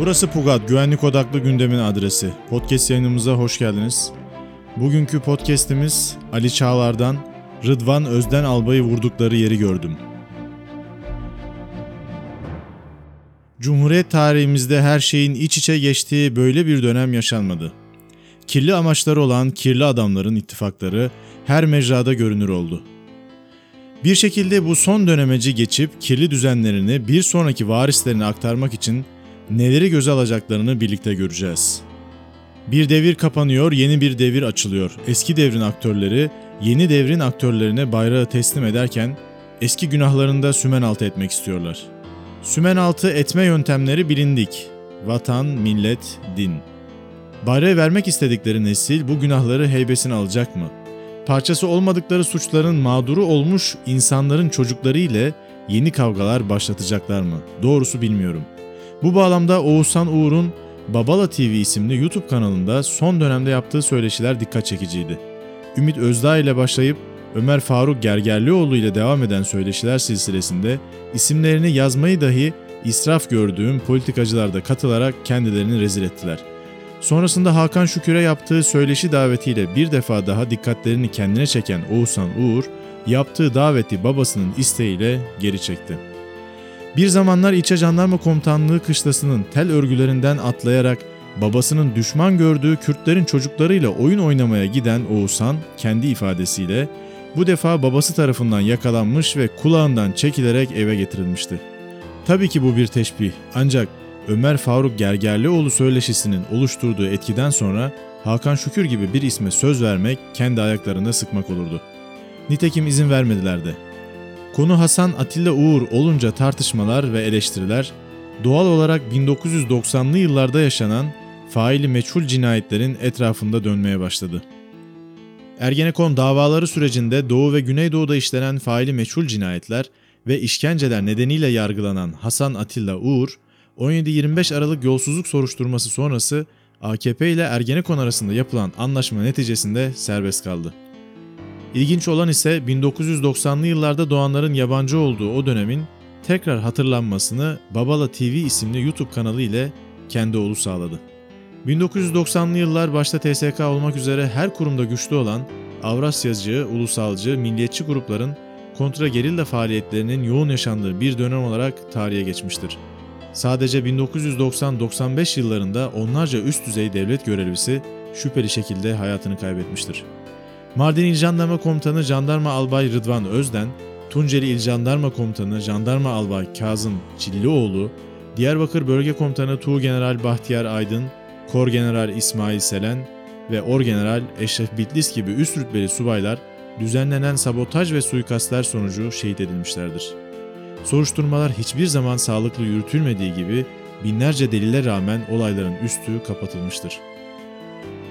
Burası Pugat, güvenlik odaklı gündemin adresi. Podcast yayınımıza hoş geldiniz. Bugünkü podcast'imiz Ali Çağlar'dan Rıdvan Özden Albay'ı vurdukları yeri gördüm. Cumhuriyet tarihimizde her şeyin iç içe geçtiği böyle bir dönem yaşanmadı. Kirli amaçları olan kirli adamların ittifakları her mecrada görünür oldu. Bir şekilde bu son dönemeci geçip kirli düzenlerini bir sonraki varislerine aktarmak için neleri göze alacaklarını birlikte göreceğiz. Bir devir kapanıyor, yeni bir devir açılıyor. Eski devrin aktörleri yeni devrin aktörlerine bayrağı teslim ederken eski günahlarında sümen altı etmek istiyorlar. Sümen altı etme yöntemleri bilindik. Vatan, millet, din. Bayrağı vermek istedikleri nesil bu günahları heybesine alacak mı? Parçası olmadıkları suçların mağduru olmuş insanların çocukları ile yeni kavgalar başlatacaklar mı? Doğrusu bilmiyorum. Bu bağlamda Oğuzhan Uğur'un Babala TV isimli YouTube kanalında son dönemde yaptığı söyleşiler dikkat çekiciydi. Ümit Özdağ ile başlayıp Ömer Faruk Gergerlioğlu ile devam eden söyleşiler silsilesinde isimlerini yazmayı dahi israf gördüğüm politikacılar da katılarak kendilerini rezil ettiler. Sonrasında Hakan Şükür'e yaptığı söyleşi davetiyle bir defa daha dikkatlerini kendine çeken Oğuzhan Uğur, yaptığı daveti babasının isteğiyle geri çekti. Bir zamanlar İçe Jandarma Komutanlığı kışlasının tel örgülerinden atlayarak babasının düşman gördüğü Kürtlerin çocuklarıyla oyun oynamaya giden Oğuzhan kendi ifadesiyle bu defa babası tarafından yakalanmış ve kulağından çekilerek eve getirilmişti. Tabii ki bu bir teşbih ancak Ömer Faruk Gergerlioğlu söyleşisinin oluşturduğu etkiden sonra Hakan Şükür gibi bir isme söz vermek kendi ayaklarında sıkmak olurdu. Nitekim izin vermediler de. Konu Hasan Atilla Uğur olunca tartışmalar ve eleştiriler doğal olarak 1990'lı yıllarda yaşanan faili meçhul cinayetlerin etrafında dönmeye başladı. Ergenekon davaları sürecinde Doğu ve Güneydoğu'da işlenen faili meçhul cinayetler ve işkenceler nedeniyle yargılanan Hasan Atilla Uğur, 17-25 Aralık yolsuzluk soruşturması sonrası AKP ile Ergenekon arasında yapılan anlaşma neticesinde serbest kaldı. İlginç olan ise 1990'lı yıllarda doğanların yabancı olduğu o dönemin tekrar hatırlanmasını Babala TV isimli YouTube kanalı ile kendi oğlu sağladı. 1990'lı yıllar başta TSK olmak üzere her kurumda güçlü olan Avrasyacı, ulusalcı, milliyetçi grupların kontra gerilla faaliyetlerinin yoğun yaşandığı bir dönem olarak tarihe geçmiştir. Sadece 1990-95 yıllarında onlarca üst düzey devlet görevlisi şüpheli şekilde hayatını kaybetmiştir. Mardin İl Jandarma Komutanı Jandarma Albay Rıdvan Özden, Tunceli İl Jandarma Komutanı Jandarma Albay Kazım Çillioğlu, Diyarbakır Bölge Komutanı Tuğgeneral Bahtiyar Aydın, Kor General İsmail Selen ve Orgeneral Eşref Bitlis gibi üst rütbeli subaylar düzenlenen sabotaj ve suikastler sonucu şehit edilmişlerdir. Soruşturmalar hiçbir zaman sağlıklı yürütülmediği gibi binlerce delile rağmen olayların üstü kapatılmıştır.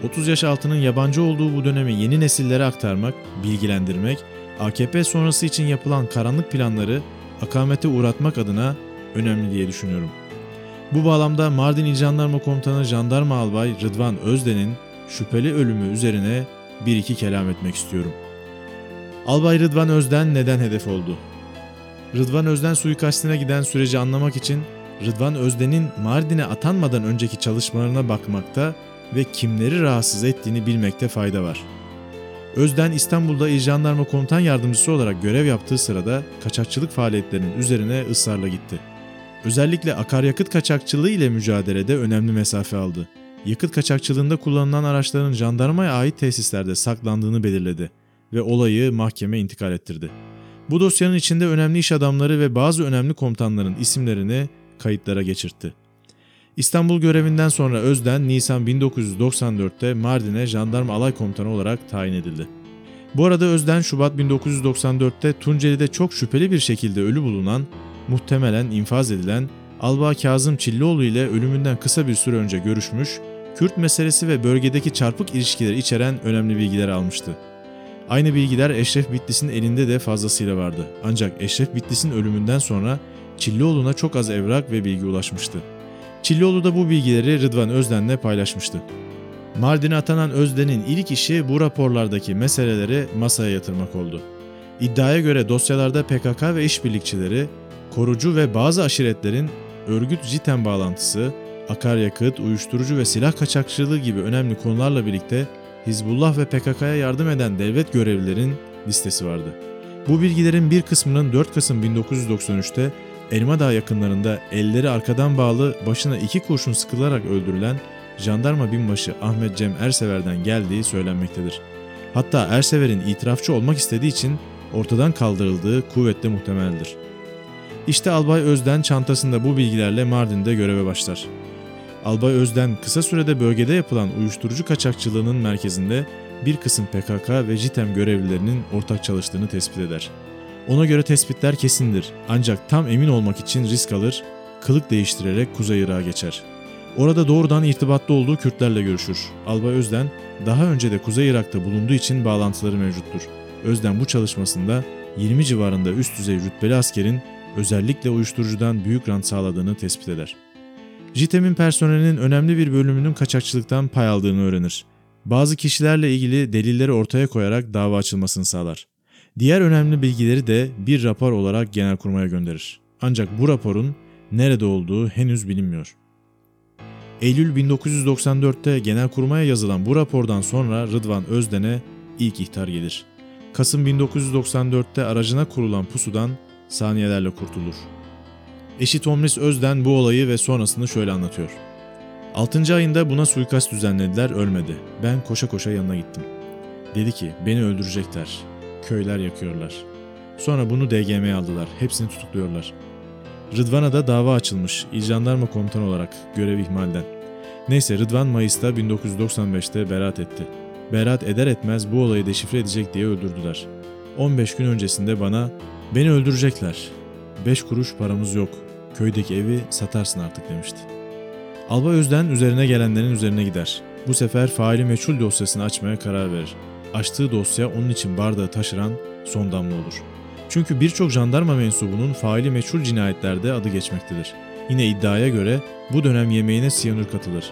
30 yaş altının yabancı olduğu bu dönemi yeni nesillere aktarmak, bilgilendirmek, AKP sonrası için yapılan karanlık planları akamete uğratmak adına önemli diye düşünüyorum. Bu bağlamda Mardin İl Jandarma Komutanı Jandarma Albay Rıdvan Özden'in şüpheli ölümü üzerine bir iki kelam etmek istiyorum. Albay Rıdvan Özden neden hedef oldu? Rıdvan Özden suikastine giden süreci anlamak için Rıdvan Özden'in Mardin'e atanmadan önceki çalışmalarına bakmakta ve kimleri rahatsız ettiğini bilmekte fayda var. Özden İstanbul'da İl Jandarma Komutan Yardımcısı olarak görev yaptığı sırada kaçakçılık faaliyetlerinin üzerine ısrarla gitti. Özellikle akaryakıt kaçakçılığı ile mücadelede önemli mesafe aldı. Yakıt kaçakçılığında kullanılan araçların jandarmaya ait tesislerde saklandığını belirledi ve olayı mahkeme intikal ettirdi. Bu dosyanın içinde önemli iş adamları ve bazı önemli komutanların isimlerini kayıtlara geçirtti. İstanbul görevinden sonra Özden Nisan 1994'te Mardin'e jandarma alay komutanı olarak tayin edildi. Bu arada Özden Şubat 1994'te Tunceli'de çok şüpheli bir şekilde ölü bulunan, muhtemelen infaz edilen Albay Kazım Çillioğlu ile ölümünden kısa bir süre önce görüşmüş, Kürt meselesi ve bölgedeki çarpık ilişkileri içeren önemli bilgiler almıştı. Aynı bilgiler Eşref Bitlis'in elinde de fazlasıyla vardı. Ancak Eşref Bitlis'in ölümünden sonra Çillioğlu'na çok az evrak ve bilgi ulaşmıştı. Çillioğlu da bu bilgileri Rıdvan Özden'le paylaşmıştı. Mardin'e atanan Özden'in ilk işi bu raporlardaki meseleleri masaya yatırmak oldu. İddiaya göre dosyalarda PKK ve işbirlikçileri, korucu ve bazı aşiretlerin örgüt JITEM bağlantısı, akaryakıt, uyuşturucu ve silah kaçakçılığı gibi önemli konularla birlikte Hizbullah ve PKK'ya yardım eden devlet görevlilerin listesi vardı. Bu bilgilerin bir kısmının 4 Kasım 1993'te Elmadağ yakınlarında elleri arkadan bağlı başına iki kurşun sıkılarak öldürülen jandarma binbaşı Ahmet Cem Ersever'den geldiği söylenmektedir. Hatta Ersever'in itirafçı olmak istediği için ortadan kaldırıldığı kuvvetle muhtemeldir. İşte Albay Özden çantasında bu bilgilerle Mardin'de göreve başlar. Albay Özden kısa sürede bölgede yapılan uyuşturucu kaçakçılığının merkezinde bir kısım PKK ve JITEM görevlilerinin ortak çalıştığını tespit eder. Ona göre tespitler kesindir ancak tam emin olmak için risk alır, kılık değiştirerek Kuzey Irak'a geçer. Orada doğrudan irtibatlı olduğu Kürtlerle görüşür. Albay Özden daha önce de Kuzey Irak'ta bulunduğu için bağlantıları mevcuttur. Özden bu çalışmasında 20 civarında üst düzey rütbeli askerin özellikle uyuşturucudan büyük rant sağladığını tespit eder. JITEM'in personelinin önemli bir bölümünün kaçakçılıktan pay aldığını öğrenir. Bazı kişilerle ilgili delilleri ortaya koyarak dava açılmasını sağlar. Diğer önemli bilgileri de bir rapor olarak Genelkurmay'a gönderir. Ancak bu raporun nerede olduğu henüz bilinmiyor. Eylül 1994'te Genelkurmay'a yazılan bu rapordan sonra Rıdvan Özden'e ilk ihtar gelir. Kasım 1994'te aracına kurulan pusudan saniyelerle kurtulur. Eşi Tomris Özden bu olayı ve sonrasını şöyle anlatıyor. 6. ayında buna suikast düzenlediler ölmedi. Ben koşa koşa yanına gittim. Dedi ki beni öldürecekler. Köyler yakıyorlar. Sonra bunu DGM'ye aldılar. Hepsini tutukluyorlar. Rıdvan'a da dava açılmış. İl Jandarma Komutanı olarak görev ihmalden. Neyse Rıdvan Mayıs'ta 1995'te beraat etti. Beraat eder etmez bu olayı deşifre edecek diye öldürdüler. 15 gün öncesinde bana beni öldürecekler. 5 kuruş paramız yok. Köydeki evi satarsın artık demişti. Albay Özden üzerine gelenlerin üzerine gider. Bu sefer faili meçhul dosyasını açmaya karar verir. Açtığı dosya onun için bardağı taşıran son damla olur. Çünkü birçok jandarma mensubunun faili meçhul cinayetlerde adı geçmektedir. Yine iddiaya göre bu dönem yemeğine siyanür katılır.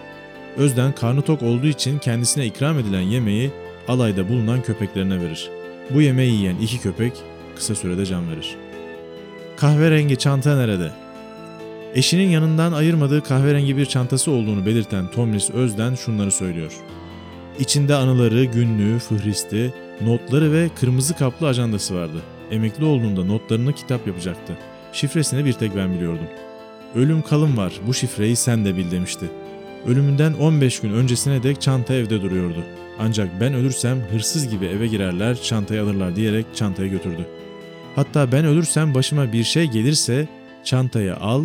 Özden karnı tok olduğu için kendisine ikram edilen yemeği alayda bulunan köpeklerine verir. Bu yemeği yiyen iki köpek kısa sürede can verir. Kahverengi çanta nerede? Eşinin yanından ayırmadığı kahverengi bir çantası olduğunu belirten Tomris Özden şunları söylüyor. İçinde anıları, günlüğü, fıhristi, notları ve kırmızı kaplı ajandası vardı. Emekli olduğunda notlarını kitap yapacaktı. Şifresini bir tek ben biliyordum. Ölüm kalım var, bu şifreyi sen de bil demişti. Ölümünden 15 gün öncesine dek çanta evde duruyordu. Ancak ben ölürsem hırsız gibi eve girerler, çantayı alırlar diyerek çantayı götürdü. Hatta ben ölürsem başıma bir şey gelirse çantayı al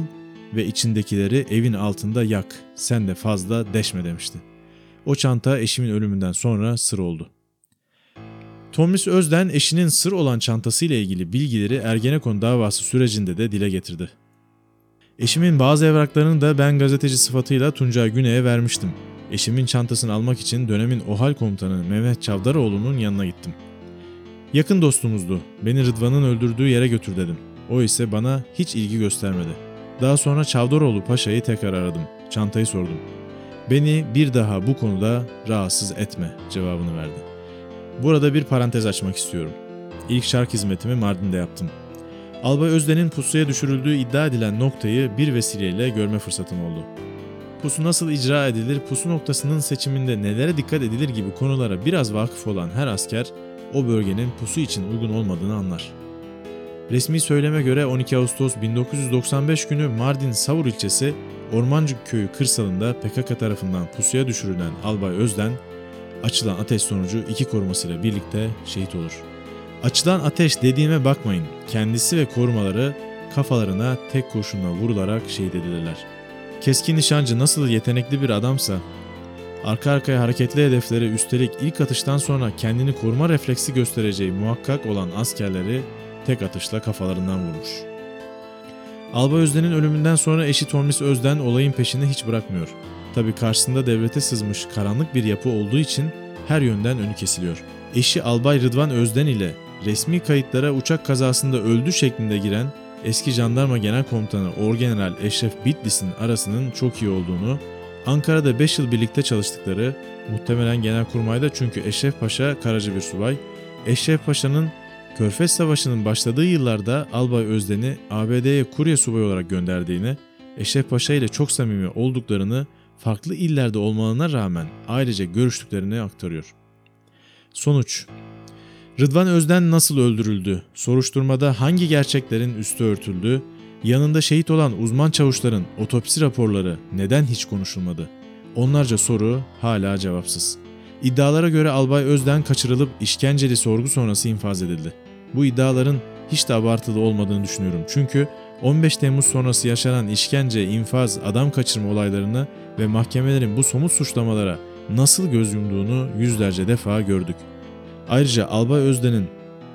ve içindekileri evin altında yak. Sen de fazla deşme demişti. O çanta eşimin ölümünden sonra sır oldu. Tomris Özden eşinin sır olan çantasıyla ilgili bilgileri Ergenekon davası sürecinde de dile getirdi. Eşimin bazı evraklarını da ben gazeteci sıfatıyla Tuncay Güney'e vermiştim. Eşimin çantasını almak için dönemin OHAL komutanı Mehmet Çavdaroğlu'nun yanına gittim. Yakın dostumuzdu. Beni Rıdvan'ın öldürdüğü yere götür dedim. O ise bana hiç ilgi göstermedi. Daha sonra Çavdaroğlu Paşa'yı tekrar aradım. Çantayı sordum. Beni bir daha bu konuda rahatsız etme cevabını verdi. Burada bir parantez açmak istiyorum. İlk şark hizmetimi Mardin'de yaptım. Albay Özden'in pusuya düşürüldüğü iddia edilen noktayı bir vesileyle görme fırsatım oldu. Pusu nasıl icra edilir, pusu noktasının seçiminde nelere dikkat edilir gibi konulara biraz vakıf olan her asker o bölgenin pusu için uygun olmadığını anlar. Resmi söyleme göre 12 Ağustos 1995 günü Mardin Savur ilçesi Ormancık köyü kırsalında PKK tarafından pusuya düşürülen Albay Özden, açılan ateş sonucu iki korumasıyla birlikte şehit olur. Açılan ateş dediğime bakmayın, kendisi ve korumaları kafalarına tek kurşunla vurularak şehit edilirler. Keskin nişancı nasıl yetenekli bir adamsa, arka arkaya hareketli hedeflere üstelik ilk atıştan sonra kendini koruma refleksi göstereceği muhakkak olan askerleri tek atışla kafalarından vurmuş. Albay Özden'in ölümünden sonra eşi Tomris Özden olayın peşini hiç bırakmıyor. Tabi karşısında devlete sızmış karanlık bir yapı olduğu için her yönden önü kesiliyor. Eşi Albay Rıdvan Özden ile resmi kayıtlara uçak kazasında öldü şeklinde giren eski jandarma genel komutanı Orgeneral Eşref Bitlis'in arasının çok iyi olduğunu, Ankara'da 5 yıl birlikte çalıştıkları, muhtemelen genelkurmayda çünkü Eşref Paşa karacı bir subay, Eşref Paşa'nın Körfez Savaşı'nın başladığı yıllarda Albay Özden'i ABD'ye kurye subayı olarak gönderdiğini, Eşref Paşa ile çok samimi olduklarını farklı illerde olmalarına rağmen ayrıca görüştüklerini aktarıyor. Sonuç Rıdvan Özden nasıl öldürüldü? Soruşturmada hangi gerçeklerin üstü örtüldü? Yanında şehit olan uzman çavuşların otopsi raporları neden hiç konuşulmadı? Onlarca soru hala cevapsız. İddialara göre Albay Özden kaçırılıp işkenceli sorgu sonrası infaz edildi. Bu iddiaların hiç de abartılı olmadığını düşünüyorum. Çünkü 15 Temmuz sonrası yaşanan işkence, infaz, adam kaçırma olaylarını ve mahkemelerin bu somut suçlamalara nasıl göz yumduğunu yüzlerce defa gördük. Ayrıca Albay Özden'in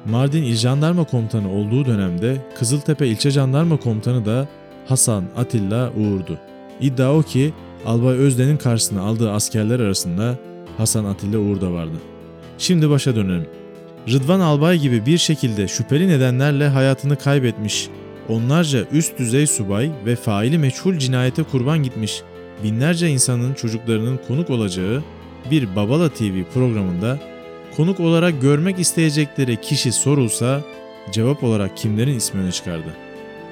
Mardin İl Jandarma Komutanı olduğu dönemde Kızıltepe İlçe Jandarma Komutanı da Hasan Atilla Uğur'du. İddia o ki Albay Özden'in karşısına aldığı askerler arasında Hasan Atilla Uğur da vardı. Şimdi başa dönelim. Rıdvan Albay gibi bir şekilde şüpheli nedenlerle hayatını kaybetmiş, onlarca üst düzey subay ve faili meçhul cinayete kurban gitmiş, binlerce insanın çocuklarının konuk olacağı bir Babala TV programında konuk olarak görmek isteyecekleri kişi sorulsa cevap olarak kimlerin ismi öne çıkardı?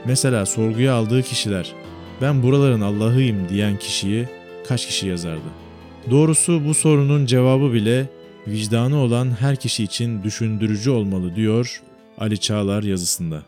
Mesela sorguya aldığı kişiler ben buraların Allah'ıyım diyen kişiyi kaç kişi yazardı? Doğrusu bu sorunun cevabı bile vicdanı olan her kişi için düşündürücü olmalı diyor Ali Çağlar yazısında.